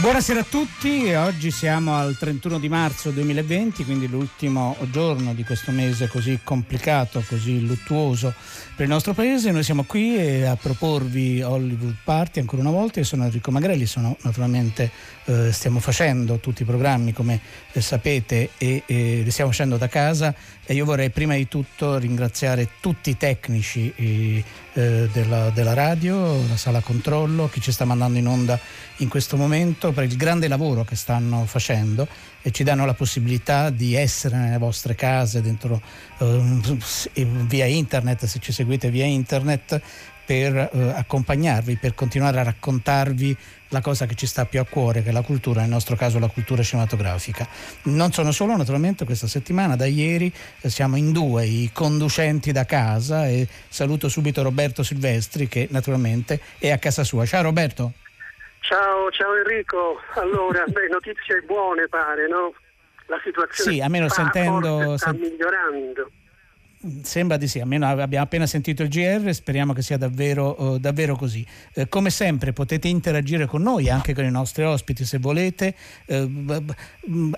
Buonasera a tutti, oggi siamo al 31 di marzo 2020, quindi l'ultimo giorno di questo mese così complicato, così luttuoso per il nostro paese. Noi siamo qui a proporvi Hollywood Party ancora una volta. Io sono Enrico Magrelli, sono naturalmente eh, stiamo facendo tutti i programmi come eh, sapete e eh, li stiamo facendo da casa e io vorrei prima di tutto ringraziare tutti i tecnici eh, eh, della, della, radio, la sala controllo, chi ci sta mandando in onda in questo momento per il grande lavoro che stanno facendo e ci danno la possibilità di essere nelle vostre case, dentro, eh, via internet, se ci seguite via internet, per eh, accompagnarvi, per continuare a raccontarvi la cosa che ci sta più a cuore, che è la cultura, nel nostro caso la cultura cinematografica. Non sono solo, naturalmente, questa settimana, da ieri eh, siamo in due, i conducenti da casa e saluto subito Roberto Silvestri che naturalmente è a casa sua. Ciao Roberto. Ciao, ciao Enrico. Allora, beh, notizie buone pare, no? La situazione sì, almeno sta, sentendo, sta sen- migliorando. Sembra di sì, almeno abbiamo appena sentito il GR, speriamo che sia davvero, uh, davvero così. Uh, come sempre potete interagire con noi, anche con i nostri ospiti se volete. Uh,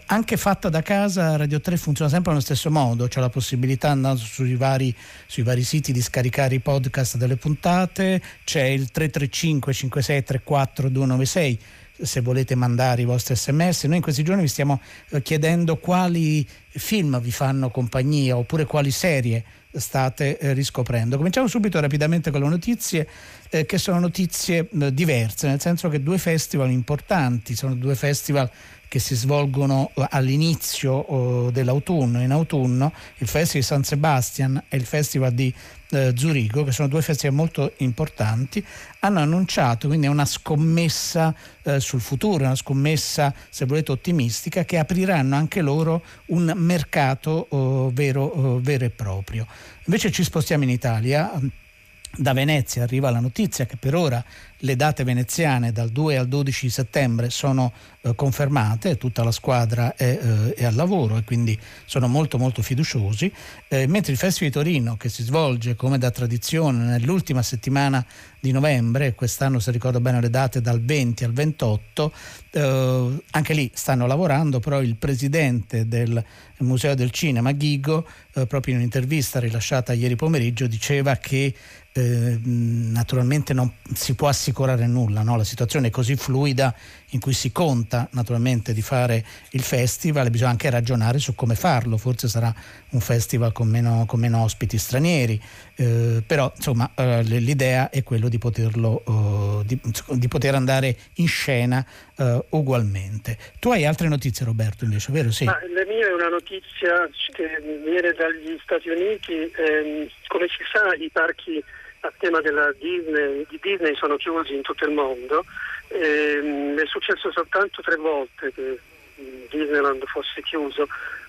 anche fatta da casa Radio 3 funziona sempre allo stesso modo, c'è la possibilità andando sui vari, sui vari siti di scaricare i podcast delle puntate, c'è il 335 5634 296 se volete mandare i vostri sms. Noi in questi giorni vi stiamo eh, chiedendo quali film vi fanno compagnia oppure quali serie state eh, riscoprendo. Cominciamo subito rapidamente con le notizie eh, che sono notizie eh, diverse, nel senso che due festival importanti, sono due festival che si svolgono eh, all'inizio oh, dell'autunno, in autunno, il Festival di San Sebastian e il Festival di eh, Zurigo, che sono due festival molto importanti, hanno annunciato, quindi una scommessa eh, sul futuro, una scommessa, se volete, ottimistica, che apriranno anche loro un mercato oh, vero, oh, vero e proprio. Invece ci spostiamo in Italia. Da Venezia arriva la notizia che per ora le date veneziane dal 2 al 12 settembre sono eh, confermate, tutta la squadra è, eh, è, al lavoro e quindi sono molto molto fiduciosi, eh, mentre il Festival di Torino che si svolge come da tradizione nell'ultima settimana di novembre, quest'anno se ricordo bene le date dal 20 al 28, eh, anche lì stanno lavorando, però il presidente del Museo del Cinema, Ghigo, eh, proprio in un'intervista rilasciata ieri pomeriggio, diceva che eh, naturalmente non si può assicurare nulla, no? la situazione è così fluida in cui si conta naturalmente di fare il festival e bisogna anche ragionare su come farlo, forse sarà un festival con meno, con meno ospiti stranieri, eh, però insomma eh, l'idea è quello di poterlo, eh, di, di, poter andare in scena eh, ugualmente. Tu hai altre notizie Roberto invece, vero? Sì. Ma la mia è una notizia che viene dagli Stati Uniti, ehm, come si sa i parchi a tema della Disney, di Disney sono chiusi in tutto il mondo. Ehm, è successo soltanto tre volte che Disneyland fosse chiuso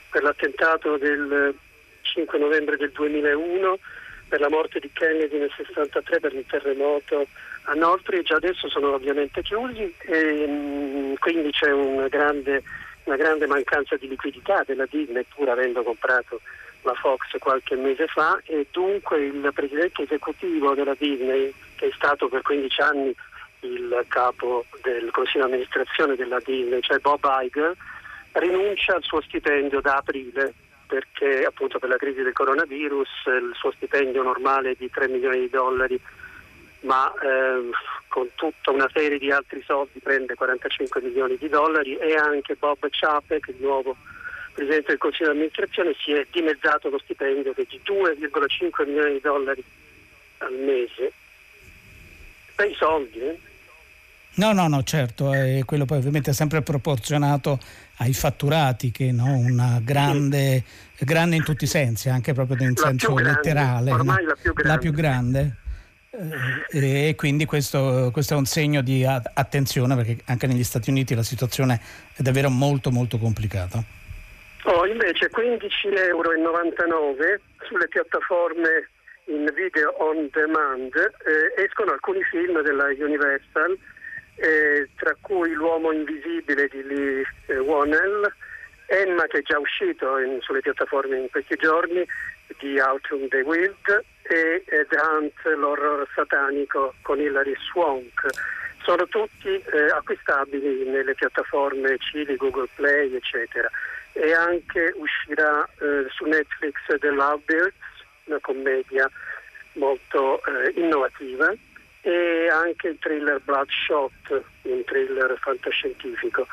per l'attentato del 5 novembre del 2001, per la morte di Kennedy nel 63, per il terremoto a Northridge, adesso sono ovviamente chiusi e mh, quindi c'è una grande, una grande mancanza di liquidità della Disney pur avendo comprato la Fox qualche mese fa e dunque il presidente esecutivo della Disney, che è stato per 15 anni il capo del consiglio di amministrazione della Disney, cioè Bob Iger, rinuncia al suo stipendio da aprile perché appunto per la crisi del coronavirus il suo stipendio normale è di 3 milioni di dollari ma eh, con tutta una serie di altri soldi prende 45 milioni di dollari e anche Bob Chapek, il nuovo Presidente del Consiglio di amministrazione, si è dimezzato lo stipendio che è di 2,5 milioni di dollari al mese. Bei soldi, eh? No, no, no, certo, e quello poi ovviamente è sempre proporzionato ai fatturati, che no, una grande, sì. grande in tutti i sensi, anche proprio la senso letterale. Ormai no? la più grande. La più grande. Eh, e quindi questo, questo, è un segno di attenzione perché anche negli Stati Uniti la situazione è davvero molto molto complicata. Oh, invece 15,99 euro sulle piattaforme in video on demand eh, escono alcuni film della Universal, eh, tra cui L'uomo invisibile di Lee eh, Wannell, Emma che è già uscito in, sulle piattaforme in questi giorni di Autumn the Wild e eh, The Hunt, l'horror satanico con Hilary Swank. Sono tutti eh, acquistabili nelle piattaforme Cili, Google Play, eccetera. E anche uscirà eh, su Netflix The Lovebirds, una commedia molto eh, innovativa, e anche il thriller Bloodshot, un thriller fantascientifico.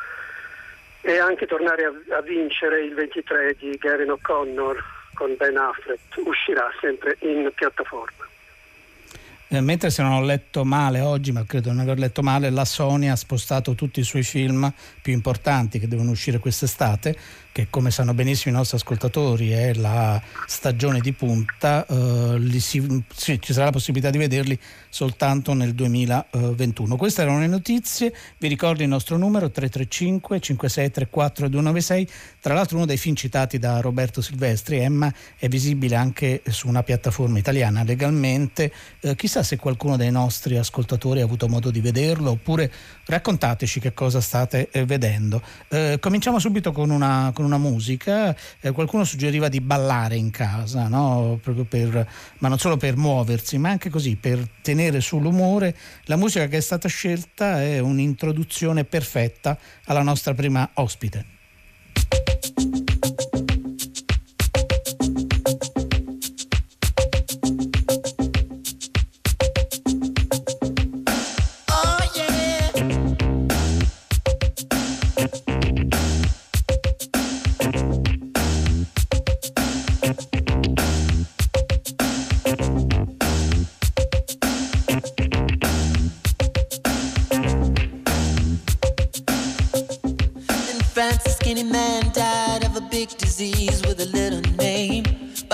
E anche tornare a, a vincere il 23 di Gavin O'Connor con Ben Affleck uscirà sempre in piattaforma. Eh, mentre se non ho letto male oggi, ma credo non aver letto male, la Sony ha spostato tutti i suoi film più importanti che devono uscire quest'estate che come sanno benissimo i nostri ascoltatori è la stagione di punta, eh, si, sì, ci sarà la possibilità di vederli soltanto nel 2021. Queste erano le notizie, vi ricordo il nostro numero 335 5634 296, tra l'altro uno dei film citati da Roberto Silvestri, Emma, è visibile anche su una piattaforma italiana legalmente, eh, chissà se qualcuno dei nostri ascoltatori ha avuto modo di vederlo oppure raccontateci che cosa state eh, vedendo. Eh, cominciamo subito con una, con una musica, eh, qualcuno suggeriva di ballare in casa, no? per, ma non solo per muoversi, ma anche così per tenere sull'umore. La musica che è stata scelta è un'introduzione perfetta alla nostra prima ospite.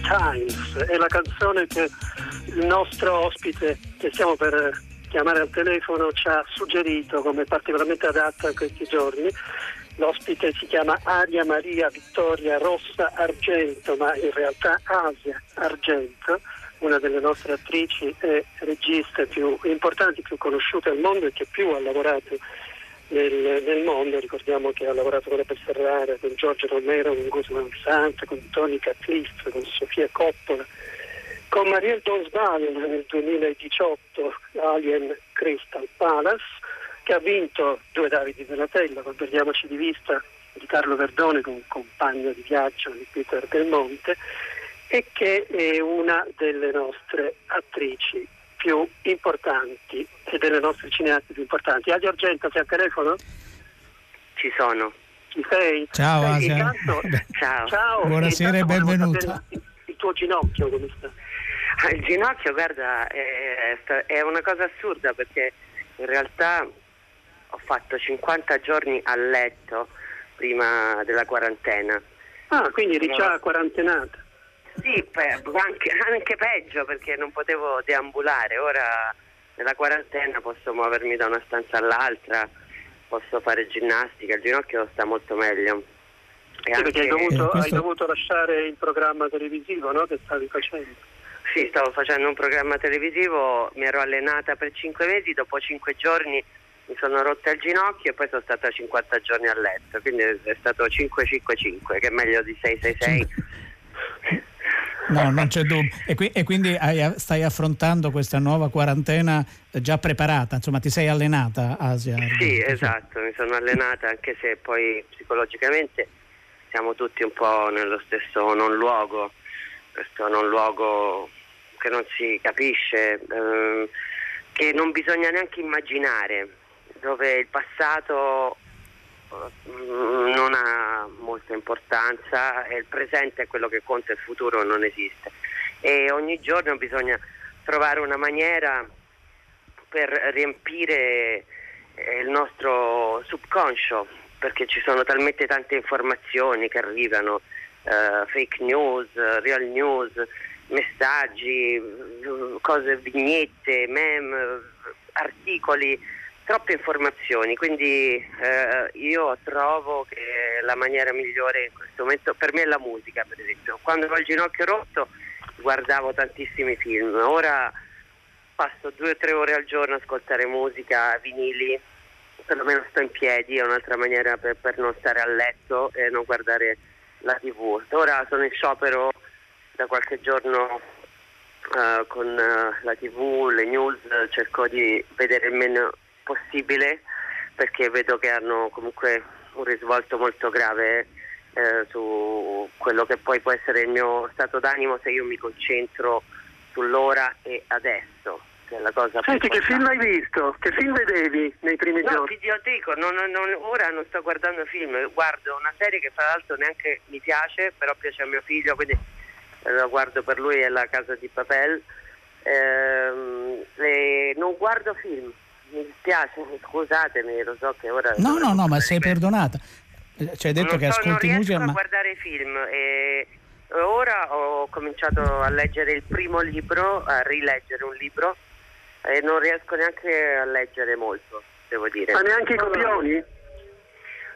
Times, è la canzone che il nostro ospite che stiamo per chiamare al telefono ci ha suggerito come particolarmente adatta a questi giorni. L'ospite si chiama Aria Maria Vittoria Rossa Argento, ma in realtà Asia Argento, una delle nostre attrici e registe più importanti, più conosciute al mondo e che più ha lavorato nel, nel, mondo, ricordiamo che ha lavorato con la Ferrara, con Giorgio Romero, con Guzman Sant, con Tonica Cliff, con Sofia Coppola, con Marielle Donsval nel 2018 Alien Crystal Palace, che ha vinto due Davidi Donatello, non perdiamoci di vista, di Carlo Verdone con compagno di viaggio di Peter Del Monte, e che è una delle nostre attrici più importanti e delle nostre cineaste più importanti. Adi Argento, sei al telefono? Ci sono. Ci sei? Ciao Eh, Asia. intanto- Ciao. Ciao. Buonasera e benvenuta. Il tuo ginocchio come sta? Ah, Il ginocchio, guarda, è, è una cosa assurda perché in realtà ho fatto 50 giorni a letto prima della quarantena. Ah, quindi eri già quarantenata. Sì, anche, anche peggio perché non potevo deambulare. Ora nella quarantena posso muovermi da una stanza all'altra, posso fare ginnastica, il ginocchio sta molto meglio. E Sì, perché hai anche- dovuto, Eh, questo- hai dovuto lasciare il programma televisivo no? che stavi facendo. Sì, stavo facendo un programma televisivo, mi ero allenata per 5 mesi, dopo 5 giorni mi sono rotta il ginocchio e poi sono stata 50 giorni a letto, quindi è stato 5-5-5, che è meglio di 6-6-6. No, non c'è dubbio. E, qui- e quindi hai- stai affrontando questa nuova quarantena già preparata, insomma ti sei allenata Asia? Sì, esatto, mi sono allenata anche se poi psicologicamente siamo tutti un po' nello stesso non luogo, questo non luogo che non si capisce, ehm, che non bisogna neanche immaginare, dove il passato non ha molta importanza il presente è quello che conta, il futuro non esiste. E ogni giorno bisogna trovare una maniera per riempire eh, il nostro subconscio, perché ci sono talmente tante informazioni che arrivano, eh, fake news, real news, messaggi, mm, cose, vignette, meme, articoli, troppe informazioni, quindi eh, io trovo che la maniera migliore in questo momento, per me è la musica per esempio, quando ho il ginocchio rotto guardavo tantissimi film, ora passo due o tre ore al giorno a ascoltare musica, vinili, perlomeno sto in piedi, è un'altra maniera per, per non stare a letto e non guardare la tv. Ora sono in sciopero da qualche giorno eh, con eh, la tv, le news, cerco di vedere il meno possibile perché vedo che hanno comunque un risvolto molto grave eh, su quello che poi può essere il mio stato d'animo se io mi concentro sull'ora e adesso, che è la cosa più Senti, che film hai visto? Che film vedevi nei primi No, giorni? ti dico, non- non- ora non sto guardando film, guardo una serie che tra l'altro neanche mi piace, però piace a mio figlio, quindi eh, la guardo per lui, è La Casa di Papel. Ehm, e non guardo film, mi dispiace, scusatemi, lo so che ora... No, no, no, ma sei perdonata. Ci hai detto non che so, ascolti non musica, riesco ma a guardare film e ora ho cominciato a leggere il primo libro, a rileggere un libro e non riesco neanche a leggere molto, devo dire. Ma neanche i copioni?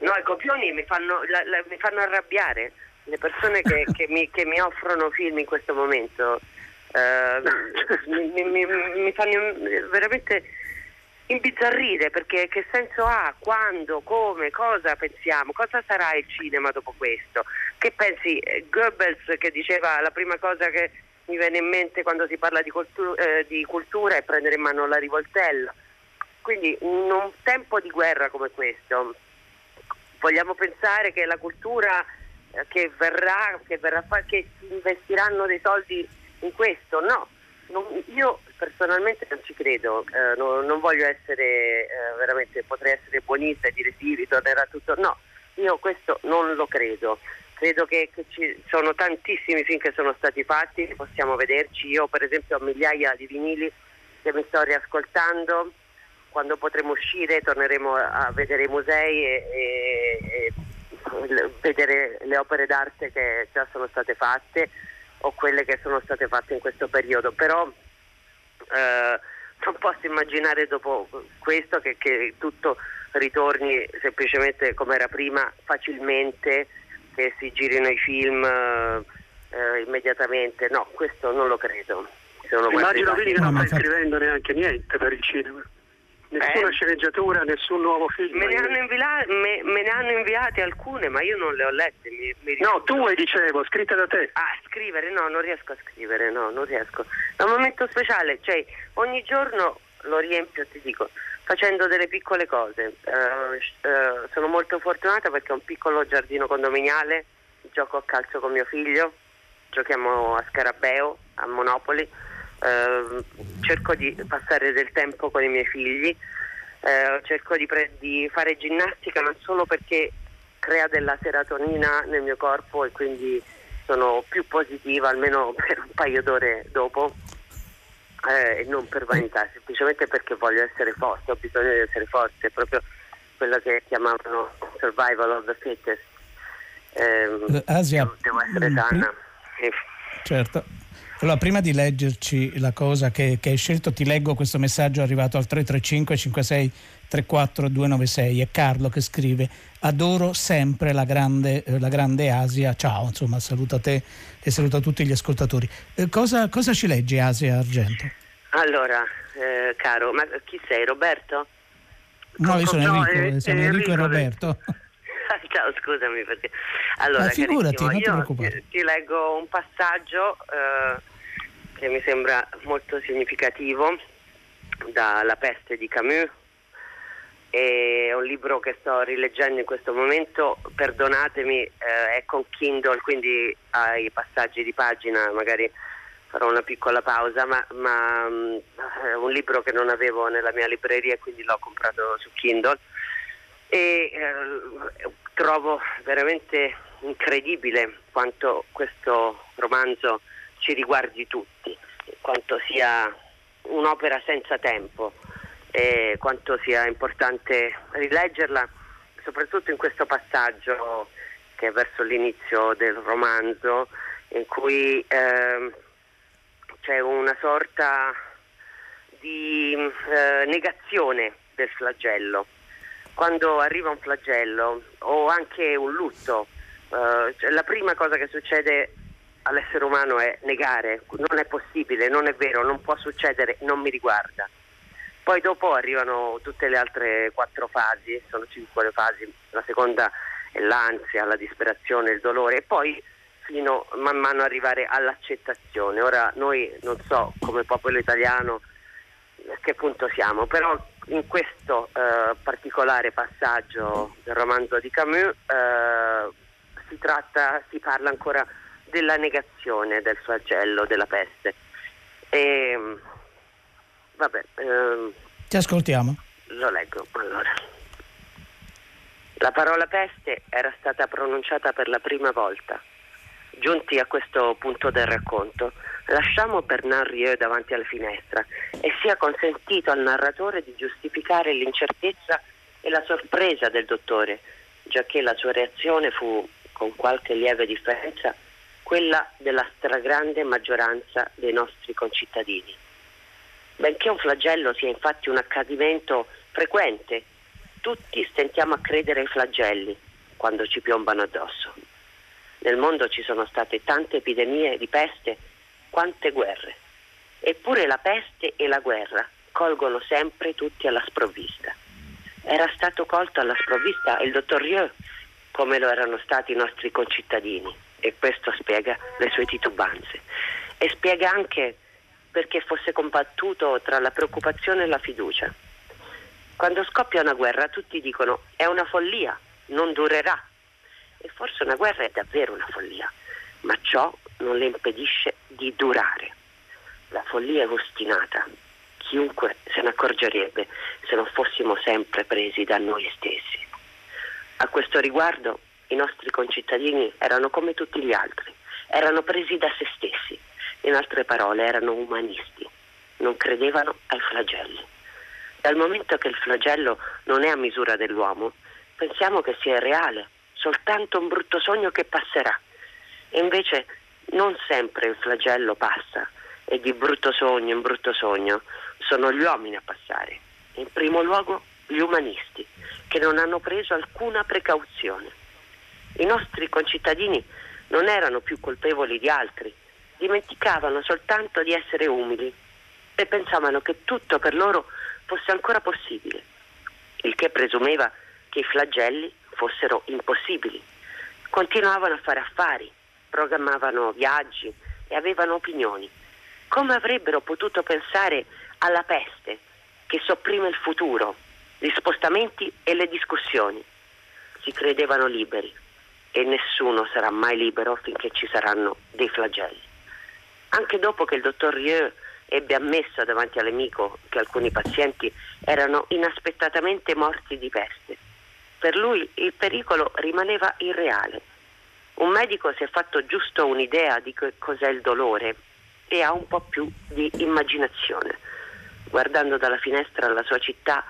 No, i copioni mi fanno, la- la- mi fanno arrabbiare. Le persone che, che mi, che mi offrono film in questo momento eh, mi- mi fanno veramente imbizzarrire perché che senso ha, quando, come, cosa pensiamo, cosa sarà il cinema dopo questo? Che pensi, eh, Goebbels che diceva la prima cosa che mi viene in mente quando si parla di, cultu- eh, di cultura è prendere in mano la rivoltella. Quindi in un tempo di guerra come questo vogliamo pensare che la cultura eh, che verrà, che, verrà che investiranno dei soldi in questo? No, Non- io personalmente non ci credo, eh, no- non voglio essere eh, veramente, potrei essere buonista e dire sì, ritornerà tutto. No, io questo non lo credo. Credo che, che ci sono tantissimi film che sono stati fatti, possiamo vederci. Io per esempio ho migliaia di vinili che mi sto riascoltando quando potremo uscire torneremo a vedere i musei e, e- e vedere le opere d'arte che già sono state fatte o quelle che sono state fatte in questo periodo. Però eh, non posso immaginare dopo questo che, che tutto ritorni semplicemente come era prima, facilmente, che si girino i film eh, immediatamente. No, questo non lo credo. Immagino quindi che No, non stai scrivendo neanche niente per il cinema. Nessuna Eh? sceneggiatura, nessun nuovo film. Me ne, hanno invila- me- me ne hanno inviate alcune, ma io non le ho lette. Mi, mi No, tue dicevo, scritte da te. Ah, scrivere? No, non riesco a scrivere, no, non riesco. È un momento speciale, cioè ogni giorno lo riempio, ti dico, facendo delle piccole cose. Eh, eh, sono molto fortunata perché ho un piccolo giardino condominiale, gioco a calcio con mio figlio, giochiamo a scarabeo, a Monopoli, eh, cerco di passare del tempo con i miei figli. eh, cerco di, pre- di fare ginnastica non solo perché crea della serotonina nel mio corpo e quindi sono più positiva almeno per un paio d'ore dopo eh, e non per vanità, semplicemente perché voglio essere forte, ho bisogno di essere forte, è proprio quello che chiamavano survival of the fittest. Eh, Asia, devo, essere mm, sana. Certo. Allora, prima di leggerci la cosa che, che, hai scelto, ti leggo questo messaggio arrivato al 335 56 34 296. È Carlo che scrive: Adoro sempre la grande, eh, la grande Asia. Ciao, insomma, saluta te e saluta tutti gli ascoltatori. Eh, cosa, cosa, ci leggi, Asia Argento? Allora, eh, caro, ma chi sei, Roberto? No, io sono Enrico, sono Enrico, e Roberto. Ciao, scusami perché. Allora, Ma figurati, non ti preoccupare. Ti, ti, leggo un passaggio eh, che mi sembra molto significativo dalla peste di Camus. È un libro che sto rileggendo in questo momento, perdonatemi, eh, è con Kindle, quindi ai passaggi di pagina magari farò una piccola pausa, ma, ma um, è un libro che non avevo nella mia libreria e quindi l'ho comprato su Kindle e eh, trovo veramente incredibile quanto questo romanzo ci riguardi tutti, quanto sia un'opera senza tempo e quanto sia importante rileggerla, soprattutto in questo passaggio che è verso l'inizio del romanzo, in cui eh, c'è una sorta di eh, negazione del flagello quando arriva un flagello o anche un lutto, eh, cioè la prima cosa che succede all'essere umano è negare, non è possibile, non è vero, non può succedere, non mi riguarda. Poi dopo arrivano tutte le altre quattro fasi, sono cinque le fasi, la seconda è l'ansia, la disperazione, il dolore e poi fino man mano arrivare all'accettazione. Ora noi non so come popolo italiano a che punto siamo, però in questo eh, particolare passaggio del romanzo di Camus eh, si tratta, si parla ancora della negazione del flagello della peste. E, vabbè, ehm, Ti ascoltiamo. Lo leggo allora. La parola peste era stata pronunciata per la prima volta. Giunti a questo punto del racconto, lasciamo Bernard Rieu davanti alla finestra e sia consentito al narratore di giustificare l'incertezza e la sorpresa del dottore, giacché la sua reazione fu, con qualche lieve differenza, quella della stragrande maggioranza dei nostri concittadini. Benché un flagello sia infatti un accadimento frequente, tutti stentiamo a credere ai flagelli quando ci piombano addosso. Nel mondo ci sono state tante epidemie di peste quante guerre. Eppure la peste e la guerra colgono sempre tutti alla sprovvista. Era stato colto alla sprovvista il dottor Rieu, come lo erano stati i nostri concittadini, e questo spiega le sue titubanze. E spiega anche perché fosse combattuto tra la preoccupazione e la fiducia. Quando scoppia una guerra tutti dicono è una follia, non durerà. E forse una guerra è davvero una follia, ma ciò non le impedisce di durare. La follia è ostinata, chiunque se ne accorgerebbe se non fossimo sempre presi da noi stessi. A questo riguardo i nostri concittadini erano come tutti gli altri, erano presi da se stessi, in altre parole erano umanisti, non credevano ai flagelli. Dal momento che il flagello non è a misura dell'uomo, pensiamo che sia reale, soltanto un brutto sogno che passerà. E invece non sempre il flagello passa e di brutto sogno in brutto sogno sono gli uomini a passare. In primo luogo gli umanisti, che non hanno preso alcuna precauzione. I nostri concittadini non erano più colpevoli di altri, dimenticavano soltanto di essere umili e pensavano che tutto per loro fosse ancora possibile, il che presumeva che i flagelli fossero impossibili. Continuavano a fare affari, programmavano viaggi e avevano opinioni. Come avrebbero potuto pensare alla peste che sopprime il futuro, gli spostamenti e le discussioni? Si credevano liberi e nessuno sarà mai libero finché ci saranno dei flagelli. Anche dopo che il dottor Rieu ebbe ammesso davanti all'amico che alcuni pazienti erano inaspettatamente morti di peste. Per lui il pericolo rimaneva irreale. Un medico si è fatto giusto un'idea di che cos'è il dolore e ha un po' più di immaginazione. Guardando dalla finestra la sua città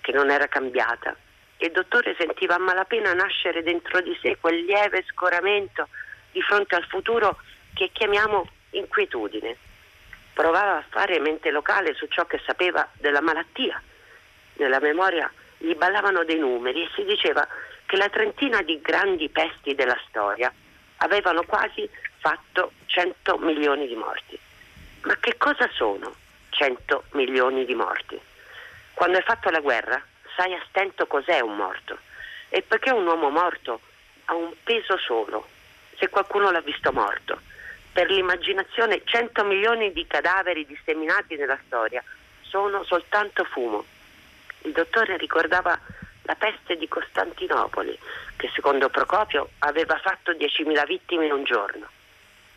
che non era cambiata, il dottore sentiva a malapena nascere dentro di sé quel lieve scoramento di fronte al futuro che chiamiamo inquietudine. Provava a fare mente locale su ciò che sapeva della malattia. Nella memoria gli ballavano dei numeri e si diceva che la trentina di grandi pesti della storia avevano quasi fatto 100 milioni di morti. Ma che cosa sono 100 milioni di morti? Quando hai fatto la guerra, sai a stento cos'è un morto e perché un uomo morto ha un peso solo, se qualcuno l'ha visto morto. Per l'immaginazione 100 milioni di cadaveri disseminati nella storia sono soltanto fumo. Il dottore ricordava la peste di Costantinopoli, che secondo Procopio aveva fatto 10.000 vittime in un giorno.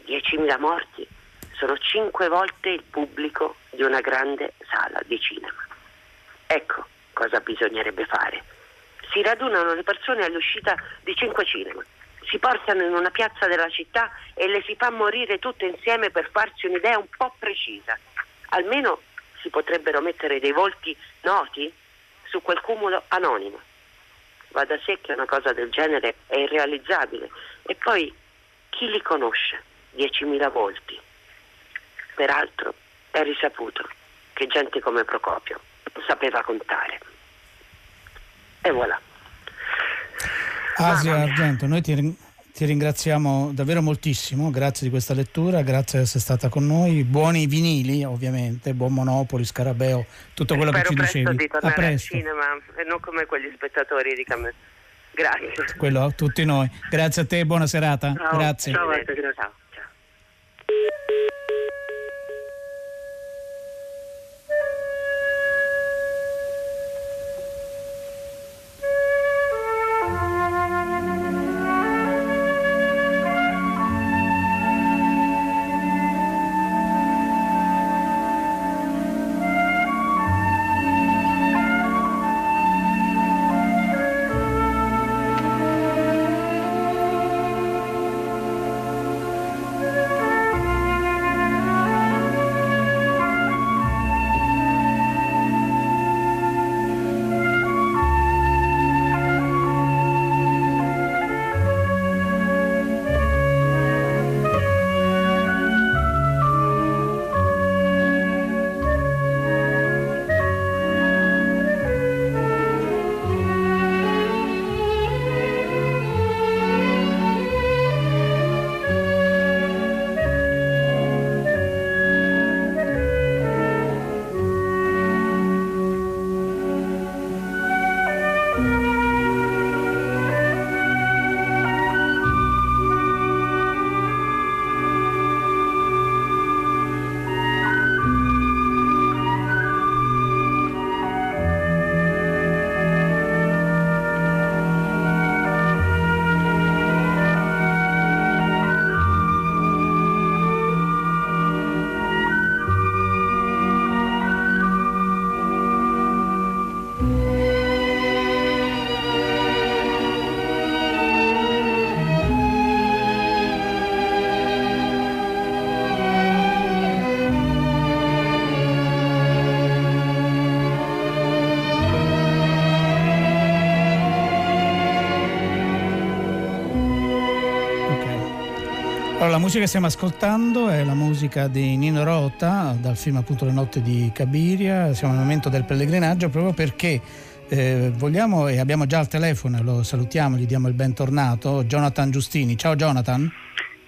10.000 morti sono cinque volte il pubblico di una grande sala di cinema. Ecco cosa bisognerebbe fare. Si radunano le persone all'uscita di cinque cinema, si portano in una piazza della città e le si fa morire tutte insieme per farsi un'idea un po' precisa. Almeno si potrebbero mettere dei volti noti su quel cumulo anonimo. Va da sé che una cosa del genere è irrealizzabile. E poi chi li conosce? 10.000 volti. Peraltro è risaputo che gente come Procopio sapeva contare. E voilà. Asia Argento, noi ti, ti, ringraziamo davvero moltissimo, grazie di questa lettura, grazie di essere stata con noi. Buoni vinili, ovviamente, buon Monopoli, Scarabeo, tutto quello Spero che ci dicevi. Di a presto. al cinema e non come quegli spettatori di Camerone. Grazie. Quello a tutti noi. Grazie a te, buona serata. Ciao. Grazie. Ciao. Ciao. Musica che stiamo ascoltando è la musica di Nino Rota dal film appunto Le notte di Cabiria. Siamo nel momento del pellegrinaggio proprio perché eh, vogliamo e abbiamo già al telefono, lo salutiamo, gli diamo il bentornato, Jonathan Giustini. Ciao Jonathan.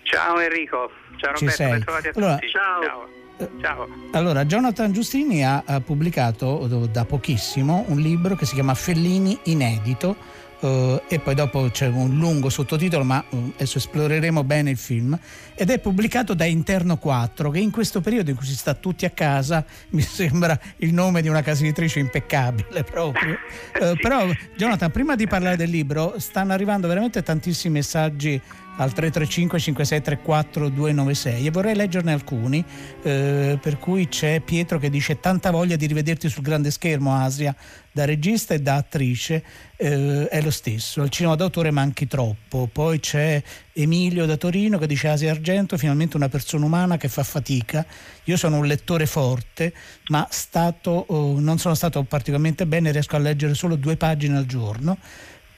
Ciao Enrico, ciao Ci Roberto, a Allora- tutti. Ciao. Ciao. Allora, Jonathan Giustini ha, ha pubblicato da pochissimo un libro che si chiama Fellini inedito eh, e poi dopo c'è un lungo sottotitolo, ma eh, adesso esploreremo bene il film ed è pubblicato da Interno 4 che in questo periodo in cui si sta tutti a casa mi sembra il nome di una casa editrice impeccabile proprio. Eh. Però Jonathan, prima di parlare del libro stanno arrivando veramente tantissimi messaggi al 335 5634 296 e vorrei leggerne alcuni, eh, per cui c'è Pietro che dice tanta voglia di rivederti sul grande schermo Asia, da regista e da attrice eh, è lo stesso, al cinema d'autore manchi troppo, poi c'è Emilio da Torino che dice Asia Argento, finalmente una persona umana che fa fatica, io sono un lettore forte ma stato, oh, non sono stato particolarmente bene, riesco a leggere solo due pagine al giorno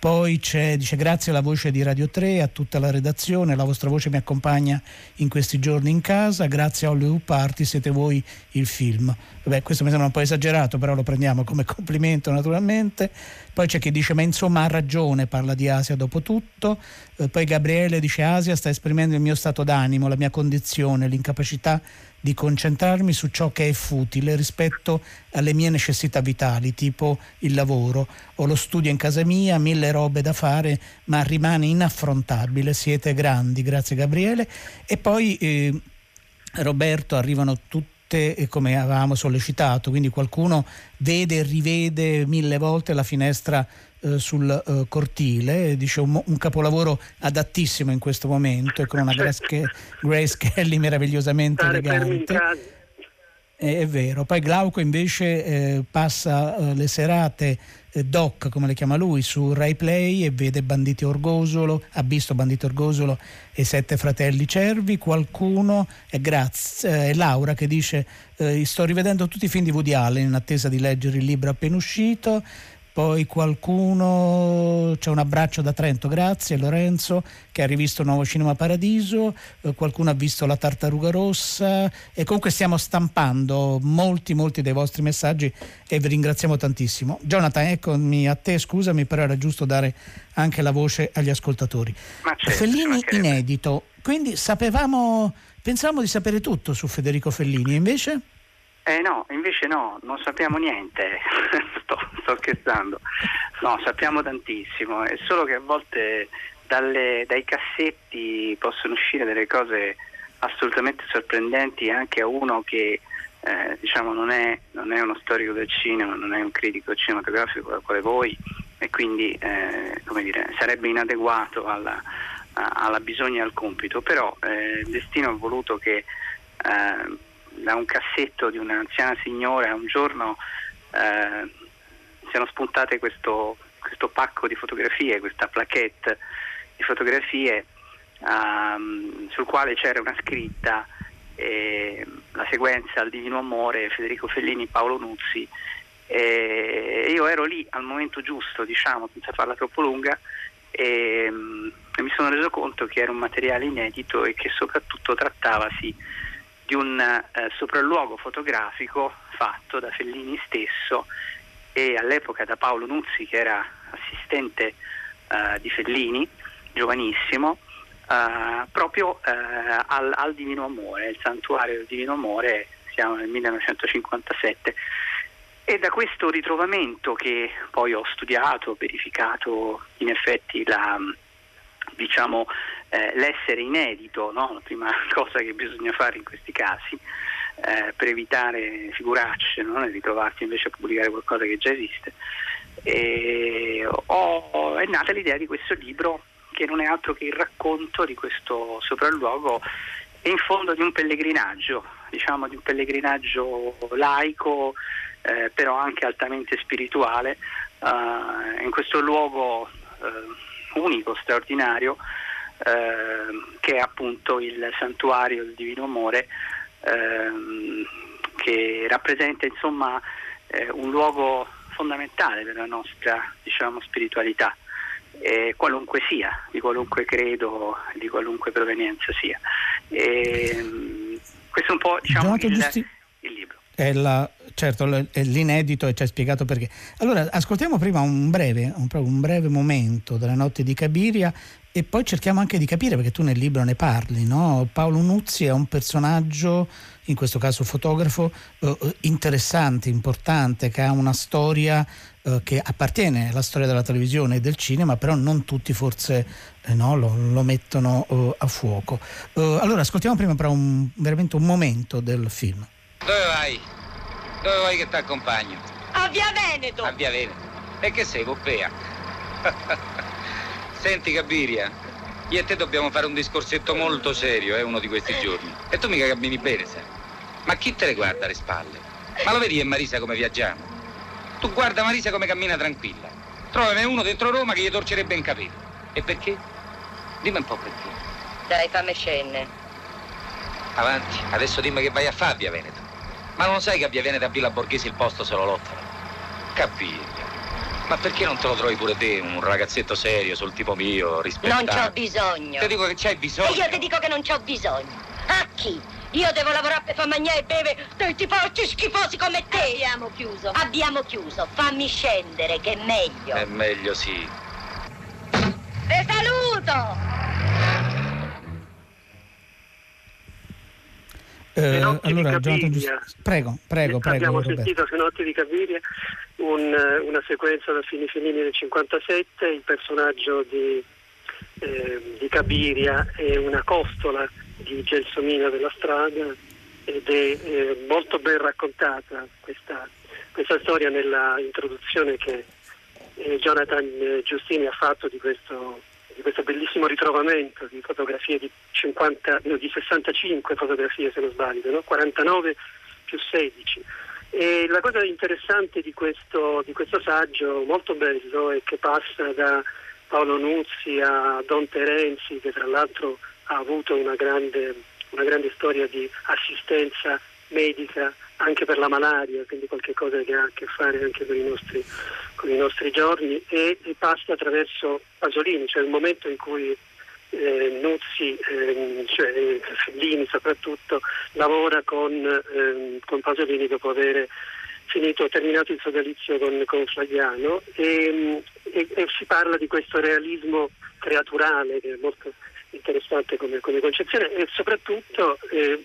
poi c'è, dice grazie alla voce di Radio 3, a tutta la redazione, la vostra voce mi accompagna in questi giorni in casa, grazie a Hollywood Party siete voi il film. Vabbè, questo mi sembra un po' esagerato, però lo prendiamo come complimento naturalmente. Poi c'è chi dice ma insomma ha ragione, parla di Asia dopo tutto. Eh, poi Gabriele dice Asia sta esprimendo il mio stato d'animo, la mia condizione, l'incapacità di concentrarmi su ciò che è futile rispetto alle mie necessità vitali, tipo il lavoro. Ho lo studio in casa mia, mille robe da fare, ma rimane inaffrontabile. Siete grandi, grazie Gabriele. E poi eh, Roberto, arrivano tutti come avevamo sollecitato, quindi qualcuno vede e rivede mille volte la finestra eh, sul eh, cortile, dice un, un, capolavoro adattissimo in questo momento e con una Grace, Grace Kelly meravigliosamente Stare elegante. È, è, vero, poi Glauco invece eh, passa eh, le serate eh, doc, come le chiama lui, su Rai Play e vede Banditi Orgosolo, ha visto Banditi Orgosolo e Sette Fratelli Cervi, qualcuno, è, grazie, è Laura che dice sto rivedendo tutti i film di Woody Allen in attesa di leggere il libro appena uscito, poi qualcuno, c'è un abbraccio da Trento, grazie Lorenzo che ha rivisto Nuovo Cinema Paradiso, eh, qualcuno ha visto La Tartaruga Rossa e comunque stiamo stampando molti molti dei vostri messaggi e vi ringraziamo tantissimo. Jonathan, eccomi a te, scusami, però era giusto dare anche la voce agli ascoltatori. Certo, Fellini inedito, quindi sapevamo, pensavamo di sapere tutto su Federico Fellini, invece? Eh no, invece no, non sappiamo niente, sto, sto, scherzando, no, sappiamo tantissimo, è solo che a volte dalle, dai cassetti possono uscire delle cose assolutamente sorprendenti anche a uno che eh, diciamo non è, non è, uno storico del cinema, non è un critico cinematografico quale voi e quindi eh, dire, sarebbe inadeguato alla, alla bisogna e al compito, però eh, il destino ha voluto che eh, da un cassetto di un'anziana signora un giorno eh, siano spuntate questo, questo, pacco di fotografie, questa plaquette di fotografie um, sul quale c'era una scritta eh, la sequenza al Divino Amore, Federico Fellini, Paolo Nuzzi e io ero lì al momento giusto, diciamo, senza farla troppo lunga e, e mi sono reso conto che era un materiale inedito e che soprattutto trattavasi di un eh, sopralluogo fotografico fatto da Fellini stesso e all'epoca da Paolo Nuzzi che era assistente eh, di Fellini, giovanissimo, eh, proprio eh, al, al, Divino Amore, il santuario del Divino Amore, siamo nel 1957 e da questo ritrovamento che poi ho studiato, verificato in effetti la, diciamo, eh, l'essere inedito, no? la prima cosa che bisogna fare in questi casi, eh, per evitare figuracce no? e ritrovarsi invece a pubblicare qualcosa che già esiste. E ho, è nata l'idea di questo libro che non è altro che il racconto di questo sopralluogo e in fondo di un pellegrinaggio, diciamo di un pellegrinaggio laico, eh, però anche altamente spirituale, eh, in questo luogo eh, unico, straordinario, Ehm, che è appunto il santuario del Divino Amore ehm, che rappresenta insomma eh, un luogo fondamentale della nostra diciamo, spiritualità. Eh, qualunque sia, di qualunque credo, di qualunque provenienza sia. E, ehm, questo è un po' diciamo, il, Giusti... il, libro. È la, certo, è l'inedito e ci hai spiegato perché. Allora, ascoltiamo prima un breve, un, un breve momento della notte di Cabiria e poi cerchiamo anche di capire, perché tu nel libro ne parli, no? Paolo Nuzzi è un personaggio, in questo caso fotografo, eh, interessante, importante, che ha una storia eh, che appartiene alla storia della televisione e del cinema, però non tutti forse eh, no, lo, lo, mettono eh, a fuoco. Eh, allora ascoltiamo prima però un, veramente un momento del film. Dove vai? Dove vuoi che ti accompagno? A Via Veneto! A Via Veneto. E che sei, Poppea? Senti Gabiria, io e te dobbiamo fare un discorsetto molto serio, eh, uno di questi giorni. E tu mica cammini bene, sai. Ma chi te le guarda alle spalle? Ma lo vedi e Marisa come viaggiamo? Tu guarda Marisa come cammina tranquilla. Trovami uno dentro Roma che gli torcerebbe in capelli. E perché? Dimmi un po' perché. Dai, fammi scendere. Avanti, adesso dimmi che vai a fare a Via Veneto. Ma non sai che a Via Veneto a Villa Borghese il posto se lo lottano? Capito. Ma perché non te lo trovi pure te, un ragazzetto serio, sul tipo mio, rispettato? Non c'ho bisogno. Ti dico che c'hai bisogno. E io ti dico che non c'ho bisogno. A chi? Io devo lavorare per far mangiare e bere dei tipacci schifosi come te. Abbiamo chiuso. Abbiamo chiuso. Fammi scendere, che è meglio. È meglio sì. Te saluto! Eh, allora, Giust- prego, prego, prego. Abbiamo Roberto. sentito su Notti di Caviria un, eh, una sequenza da Fini Fellini del 57, il personaggio di, eh, di Cabiria è una costola di Gelsomino della strada ed è eh, molto ben raccontata questa, questa storia nella introduzione che eh, Jonathan eh, Giustini ha fatto di questo, di questo bellissimo ritrovamento di fotografie di, 50, no, di 65 fotografie se non sbaglio, no? 49 più 16. E la cosa interessante di questo, di questo saggio, molto bello, è che passa da Paolo Nuzzi a Don Terenzi, che tra l'altro ha avuto una grande, una grande storia di assistenza medica anche per la malaria, quindi qualcosa che ha a che fare anche con i nostri, con i nostri giorni, e, e passa attraverso Pasolini, cioè il momento in cui eh, Nuzzi, ehm, cioè eh, Fellini soprattutto, lavora con, ehm, con Pasolini dopo aver finito, terminato il sodalizio con, con Flaviano e, e- e si parla di questo realismo creaturale che è molto interessante come, come concezione e soprattutto eh,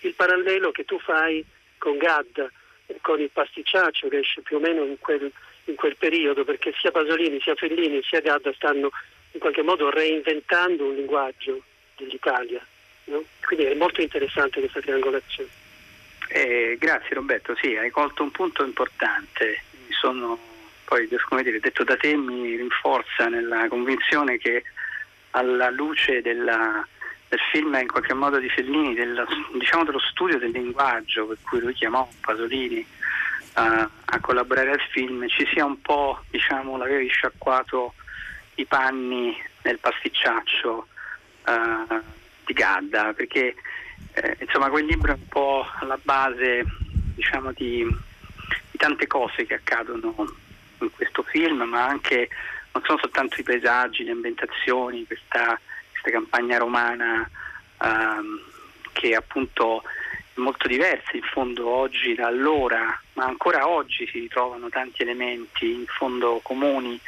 il parallelo che tu fai con Gadda, eh, con il pasticciaccio che esce più o meno in quel, in quel periodo, perché sia Pasolini, sia Fellini, sia Gadda stanno in qualche modo reinventando un linguaggio dell'Italia. no? Quindi è molto interessante questa triangolazione. Eh, grazie Roberto, sì, hai colto un punto importante. Sono poi, come dire, detto da te, mi rinforza nella convinzione che alla luce della- del film in qualche modo di Fellini, della- diciamo dello studio del linguaggio per cui lui chiamò Pasolini eh, a collaborare al film, ci sia un po' diciamo, l'avevi sciacquato i panni nel pasticciaccio eh, di Gadda, perché eh, insomma quel libro è un po' alla base diciamo, di, di tante cose che accadono in questo film, ma anche non sono soltanto i paesaggi, le ambientazioni, questa, questa campagna romana ehm, che appunto è molto diversa in fondo oggi da allora, ma ancora oggi si ritrovano tanti elementi in fondo comuni.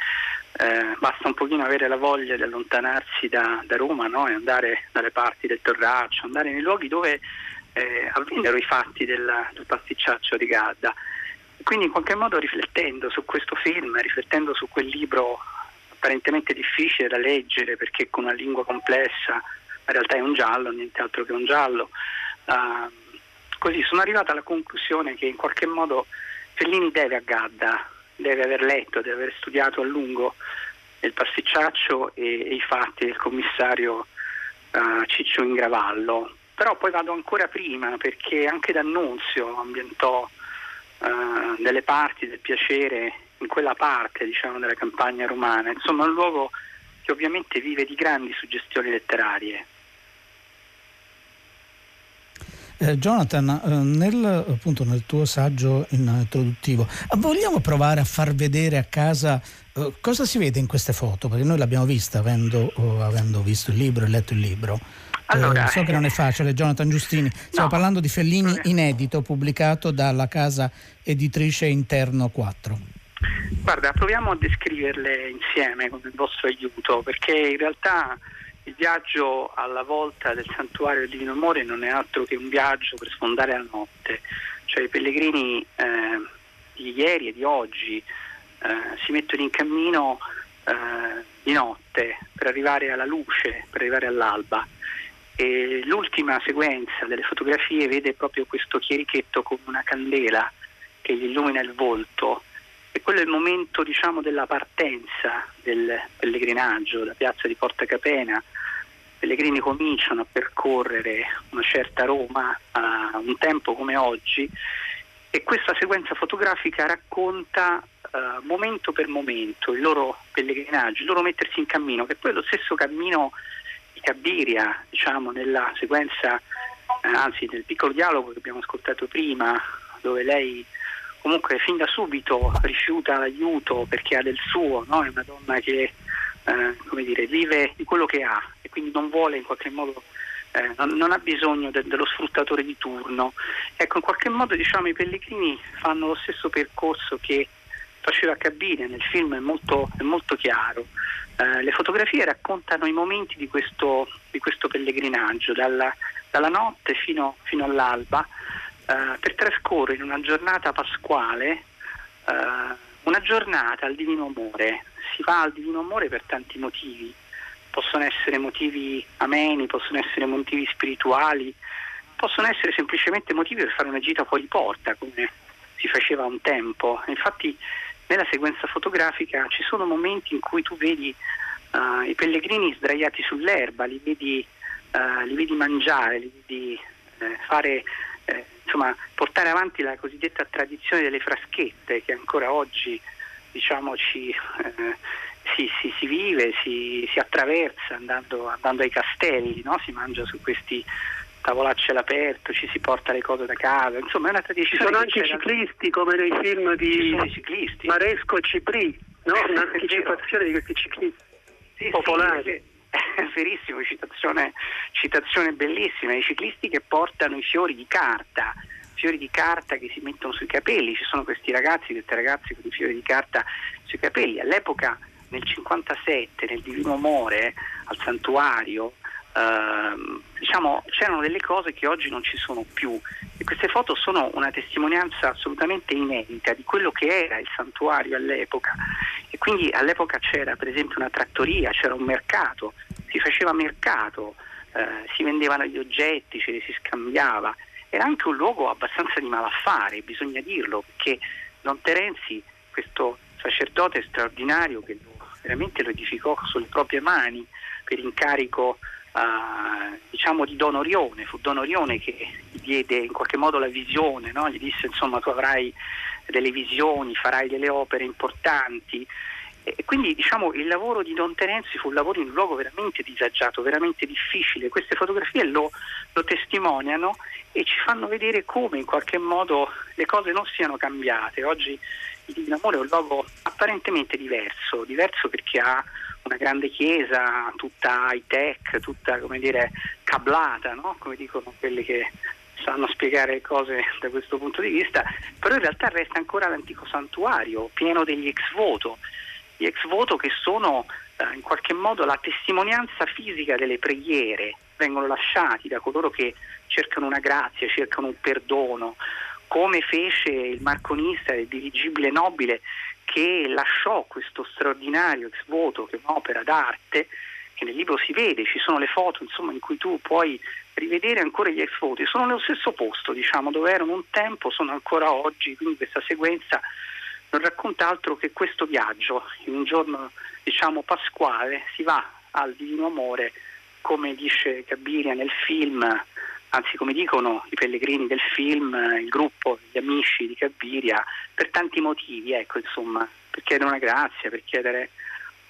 Eh, basta un pochino avere la voglia di allontanarsi da, da Roma no? e andare dalle parti del Torraccio, andare nei luoghi dove eh, avvennero i fatti della- del pasticciaccio di Gadda. Quindi in qualche modo riflettendo su questo film, riflettendo su quel libro apparentemente difficile da leggere perché con una lingua complessa, in realtà è un giallo, niente altro che un giallo, ah, così sono arrivata alla conclusione che in qualche modo Fellini deve a Gadda, deve aver letto, deve aver studiato a lungo il pasticciaccio e, e i fatti del commissario ah, Ciccio Ingravallo. Però poi vado ancora prima perché anche D'Annunzio ambientò eh, delle parti del piacere in quella parte diciamo, della campagna romana, insomma un luogo che ovviamente vive di grandi suggestioni letterarie. Eh, Jonathan, eh, nel, appunto, nel tuo saggio introduttivo, eh, vogliamo provare a far vedere a casa eh, cosa si vede in queste foto? Perché noi l'abbiamo vista avendo, oh, avendo visto il libro e letto il libro. Eh, Allora, so che non è facile, Jonathan Giustini. Stiamo No. parlando di Fellini inedito, pubblicato dalla casa editrice Interno 4. Guarda, proviamo a descriverle insieme con il vostro aiuto, perché in realtà il viaggio alla volta del santuario del Divino Amore non è altro che un viaggio per sfondare la notte. Cioè i pellegrini eh, di ieri e di oggi eh, si mettono in cammino eh, di notte per arrivare alla luce, per arrivare all'alba. E l'ultima sequenza delle fotografie vede proprio questo chierichetto con una candela che gli illumina il volto e quello è il momento diciamo, della partenza del pellegrinaggio da piazza di Porta Capena. Pellegrini cominciano a percorrere una certa Roma a un tempo come oggi e questa sequenza fotografica racconta uh, momento per momento il loro pellegrinaggio, il loro mettersi in cammino, che poi è lo stesso cammino di Cabiria, diciamo, nella sequenza, eh, anzi nel piccolo dialogo che abbiamo ascoltato prima, dove lei comunque fin da subito rifiuta l'aiuto perché ha del suo, no? è una donna che eh, dire, vive di quello che ha e quindi non vuole in qualche modo, eh, non, non, ha bisogno de- dello sfruttatore di turno. Ecco, in qualche modo diciamo, i pellegrini fanno lo stesso percorso che faceva Cabine, nel film è molto, è molto chiaro. Eh, le fotografie raccontano i momenti di questo, di questo pellegrinaggio, dalla, dalla notte fino, fino all'alba, eh, per trascorrere una giornata pasquale, eh, una giornata al divino amore, si va al divino amore per tanti motivi, possono essere motivi ameni, possono essere motivi spirituali, possono essere semplicemente motivi per fare una gita fuori porta, come si faceva un tempo. Infatti nella sequenza fotografica ci sono momenti in cui tu vedi uh, i pellegrini sdraiati sull'erba, li vedi, uh, li vedi mangiare, li vedi uh, fare, eh, insomma, portare avanti la cosiddetta tradizione delle fraschette che ancora oggi diciamo, ci, eh, si, si, si, vive, si, si attraversa andando, andando, ai castelli, no? si mangia su questi tavolacci all'aperto, ci si porta le cose da casa, insomma è una tradizione. Ci sono anche i ciclisti come nei film di Maresco e Cipri, no? un'anticipazione di questi ciclisti sì, popolari. Sì, è verissimo, citazione, citazione bellissima, i ciclisti che portano i fiori di carta, fiori di carta che si mettono sui capelli, ci sono questi ragazzi, queste ragazze con i fiori di carta sui capelli. All'epoca, nel 57, nel Divino Amore, al santuario, ehm, diciamo, c'erano delle cose che oggi non ci sono più. E queste foto sono una testimonianza assolutamente inedita di quello che era il santuario all'epoca. E quindi all'epoca c'era per esempio una trattoria, c'era un mercato, si faceva mercato, eh, si vendevano gli oggetti, ce li si scambiava era anche un luogo abbastanza di malaffare, bisogna dirlo, perché Don Terenzi, questo sacerdote straordinario che veramente lo edificò sulle proprie mani per incarico uh, diciamo di Don Orione, fu Don Orione che gli diede in qualche modo la visione, no? gli disse insomma tu avrai delle visioni, farai delle opere importanti e quindi diciamo, il lavoro di Don Terenzi fu un lavoro in un luogo veramente disagiato, veramente difficile. Queste fotografie lo, lo testimoniano e ci fanno vedere come in qualche modo le cose non siano cambiate. Oggi il Divino Amore è un luogo apparentemente diverso, diverso perché ha una grande chiesa, tutta high tech, tutta come dire cablata, no? come dicono quelli che sanno spiegare cose da questo punto di vista, però in realtà resta ancora l'antico santuario pieno degli ex voto gli ex voto che sono eh, in qualche modo la testimonianza fisica delle preghiere, vengono lasciati da coloro che cercano una grazia, cercano un perdono, come fece il marconista, il dirigibile nobile che lasciò questo straordinario ex voto che è un'opera d'arte che nel libro si vede, ci sono le foto insomma, in cui tu puoi rivedere ancora gli ex voti, sono nello stesso posto diciamo, dove erano un tempo, sono ancora oggi, quindi questa sequenza non racconta altro che questo viaggio, in un giorno diciamo pasquale si va al Divino Amore, come dice Gabiria nel film, anzi come dicono i pellegrini del film, il gruppo, gli amici di Gabiria, per tanti motivi, ecco insomma, per chiedere una grazia, per chiedere,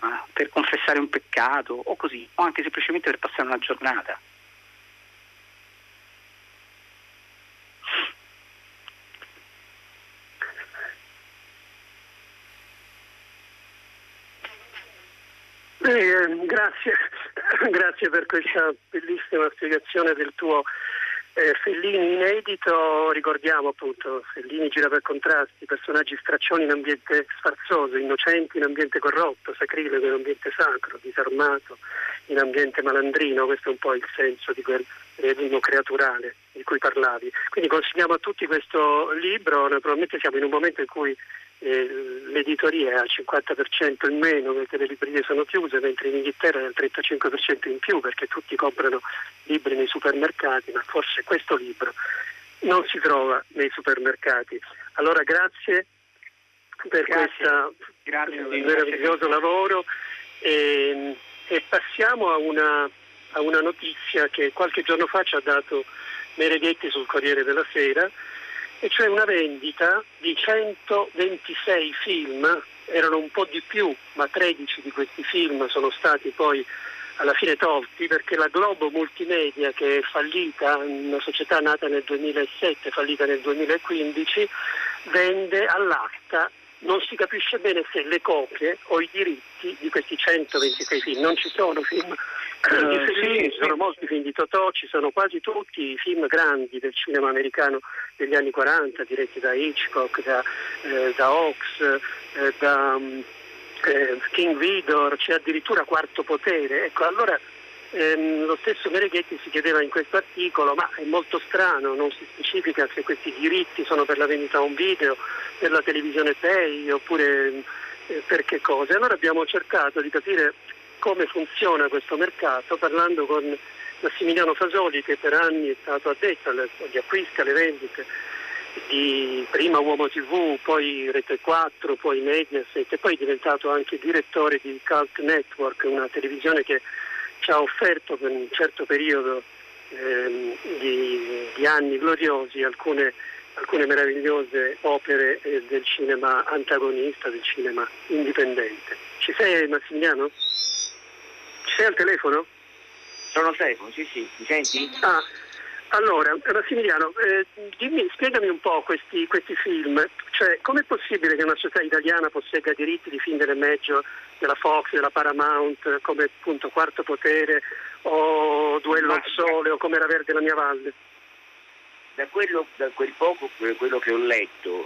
uh, per confessare un peccato o così, o anche semplicemente per passare una giornata. Eh, grazie. grazie per questa bellissima spiegazione del tuo eh, Fellini inedito, ricordiamo appunto, Fellini gira per contrasti, personaggi straccioni in ambiente sfarzoso, innocenti in ambiente corrotto, sacrilego in ambiente sacro, disarmato in ambiente malandrino, questo è un po' il senso di quel realismo creaturale di cui parlavi. Quindi consigliamo a tutti questo libro, naturalmente siamo in un momento in cui eh, l'editoria è al 50% in meno perché le librerie sono chiuse, mentre in Inghilterra è al 35% in più perché tutti comprano libri nei supermercati, ma forse questo libro non si trova nei supermercati. Allora grazie per questo meraviglioso lavoro e, e passiamo a una, a una notizia che qualche giorno fa ci ha dato Mereghetti sul Corriere della Sera, e cioè una vendita di 126 film, erano un po' di più, ma 13 di questi film sono stati poi alla fine tolti perché la Globo Multimedia che è fallita, una società nata nel 2007, fallita nel 2015, vende all'acta non si capisce bene se le copie o i diritti di questi 126 film, non ci sono film di Eh, Fellini, sì, ci sono sì. molti film di Totò, ci sono quasi tutti i film grandi del cinema americano degli anni 40 diretti da Hitchcock, da, eh, da Hawks, eh, da mm, eh, King Vidor, c'è addirittura Quarto Potere. Ecco, allora ehm, lo stesso Mereghetti si chiedeva in questo articolo, ma è molto strano, non si specifica se questi diritti sono per la vendita a un video, per la televisione pay oppure eh, per che cosa. Allora abbiamo cercato di capire come funziona questo mercato parlando con Massimiliano Fasoli che per anni è stato addetto agli acquisti, alle vendite di prima Uomo TV, poi Rete 4, poi Mediaset e poi è diventato anche direttore di Cult Network, una televisione che ci ha offerto per un certo periodo ehm, di, di anni gloriosi alcune, alcune meravigliose opere eh, del cinema antagonista, del cinema indipendente. Ci sei Massimiliano? Ci sei al telefono? Sono al telefono, sì, sì, mi senti? Ah, allora, eh, Massimiliano, eh, dimmi, spiegami un po' questi, questi film. Cioè, com'è possibile che una società italiana possegga diritti di film delle major, della Fox, della Paramount, come appunto Quarto Potere o Duello al Sole o come Era Verde la mia valle? Da, quello, da quel poco quello che ho letto,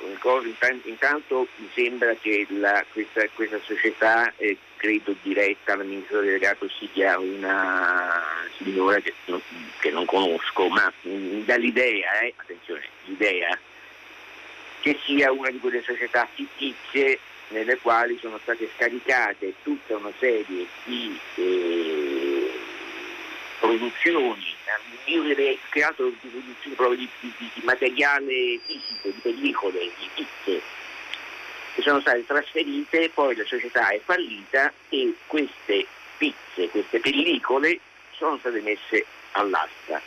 intanto mi sembra che la- questa, questa società, eh, credo diretta all'amministratore delegato, sia una signora che, non- che non conosco, ma dall'idea, eh, attenzione, l'idea che sia una di quelle società fittizie nelle quali sono state scaricate tutta una serie di eh, produzioni, eh, io direi più che altro di produzioni proprio di- di- di materiale fisico, di pellicole, di pizze, che sono state trasferite, poi la società è fallita e queste pizze, queste pellicole sono state messe all'asta.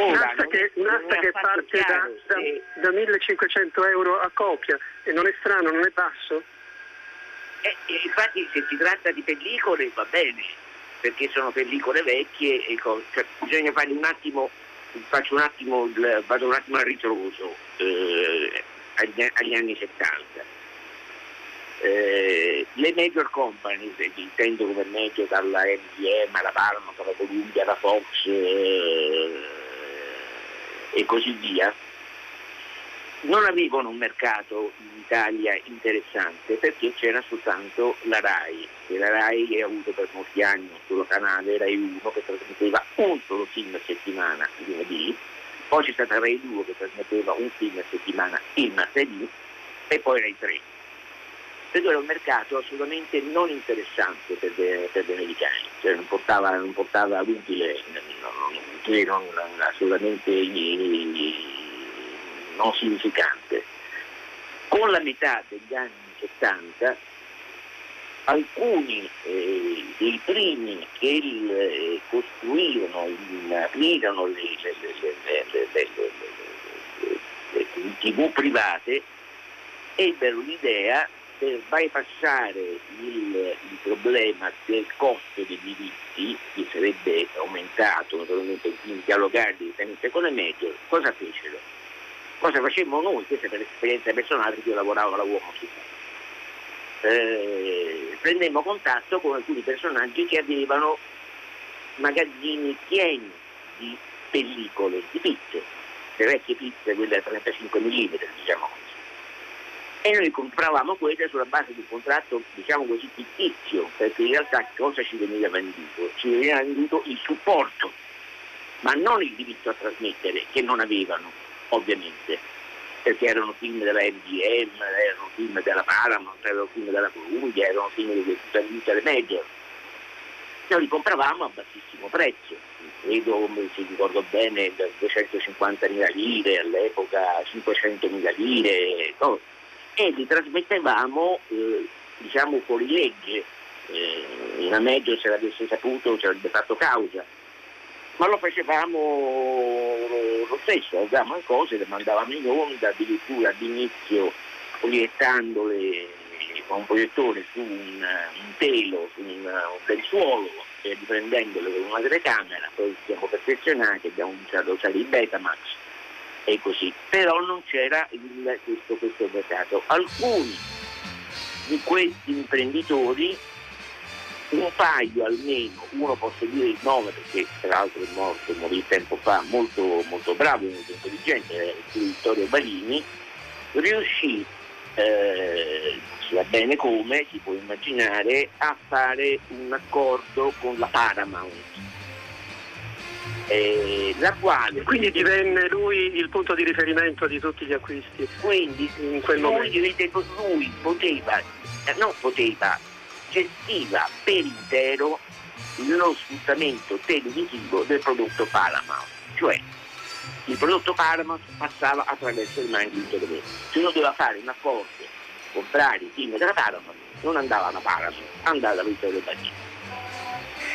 Un'asta che, un'asta che parte da, da, da 1500 euro a copia e non è strano, non è basso? Eh, eh, infatti se si tratta di pellicole va bene, perché sono pellicole vecchie e cioè, bisogna fare un attimo, faccio un attimo, il- vado un attimo a ritroso eh, agli, agli anni 70. Eh, le major companies, intendo come major dalla MGM alla Paramount, alla Columbia, alla Fox eh, e così via, non avevano un mercato in Italia interessante perché c'era soltanto la RAI e la RAI ha avuto per molti anni un solo canale, RAI 1 che trasmetteva un solo film a settimana lunedì, poi c'è stata RAI 2 che trasmetteva un film a settimana il martedì e poi RAI 3 credo era un mercato assolutamente non interessante per, de, per gli americani, cioè, non, portava, non portava l'utile, non, non, assolutamente non significante. Con la metà degli anni 70 alcuni eh, dei primi che il, eh, costruirono, il, aprirono le, le, le, le tv private ebbero l'idea per bypassare il, il problema del costo dei diritti che sarebbe aumentato naturalmente quindi dialogare direttamente con le major, cosa fecero? Cosa facemmo noi? Questa per esperienza personale perché io lavoravo alla Uomo TV. Eh, prendemmo contatto con alcuni personaggi che avevano magazzini pieni di pellicole, di pizze, le vecchie pizze, quelle a 35 mm, diciamo così. E noi compravamo quelle sulla base di un contratto, diciamo così, fittizio, perché in realtà cosa ci veniva venduto? Ci veniva venduto il supporto, ma non il diritto a trasmettere, che non avevano, ovviamente, perché erano film della MGM, erano film della Paramount, erano film della Columbia, erano film di tutte le major. Noi li compravamo a bassissimo prezzo, credo, se ricordo bene, da 250.000 lire, all'epoca 500.000 lire, no? E li trasmettevamo, eh, diciamo, fuori legge, eh, una meglio se l'avesse saputo ci avrebbe fatto causa. Ma lo facevamo lo stesso, avevamo cose, le mandavamo in onda, addirittura all'inizio proiettandole con un proiettore su un, un telo, su un, un lenzuolo, riprendendole con una telecamera, poi siamo perfezionati, abbiamo iniziato a usare il Betamax e così. Però non c'era il, questo, questo mercato. Alcuni di questi imprenditori, un paio almeno, uno posso dire il nome perché tra l'altro è morto, morì tempo fa, molto, molto bravo, molto intelligente, era Vittorio Balini, riuscì eh, si va bene come, si può immaginare, a fare un accordo con la Paramount. Eh, la quale quindi divenne lui il punto di riferimento di tutti gli acquisti quindi in quel lui, momento lui poteva eh, non poteva gestiva per intero lo sfruttamento televisivo del prodotto Paramount cioè il prodotto Paramount passava attraverso il Mind Internet. Se uno doveva fare un accordo, comprare i film della Paramount, non andava alla Paramount, andava da Vittorio Bagnini.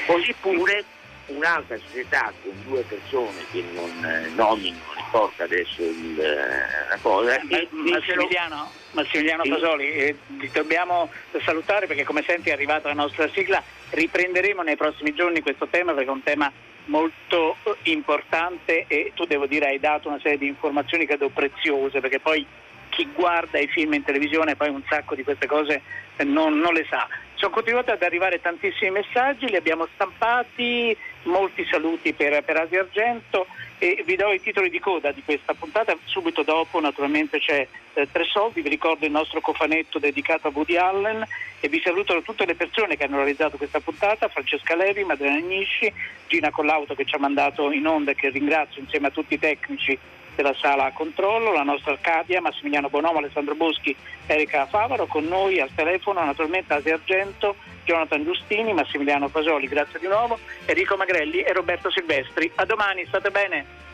Così pure un'altra società con due persone che non eh, nomino, non importa adesso il, eh, la cosa. Ma, Massimiliano, Massimiliano Sì. Fasoli, eh, ti dobbiamo salutare perché come senti è arrivata la nostra sigla, riprenderemo nei prossimi giorni questo tema perché è un tema molto eh, importante e tu devo dire hai dato una serie di informazioni credo preziose perché poi chi guarda i film in televisione poi un sacco di queste cose eh, non, non le sa. Sono continuati ad arrivare tantissimi messaggi, li abbiamo stampati, molti saluti per, per Asia Argento e vi do i titoli di coda di questa puntata, subito dopo naturalmente c'è eh, Tre Soldi, vi ricordo il nostro cofanetto dedicato a Woody Allen e vi salutano tutte le persone che hanno realizzato questa puntata, Francesca Levi, Madrena Agnisci, Gina Collauto che ci ha mandato in onda e che ringrazio insieme a tutti i tecnici della sala a controllo, la nostra Arcadia, Massimiliano Bonomo, Alessandro Boschi, Erika Favaro, con noi al telefono naturalmente Asia Argento, Jonathan Giustini, Massimiliano Fasoli, grazie di nuovo, Enrico Magrelli e Roberto Silvestri. A domani, state bene?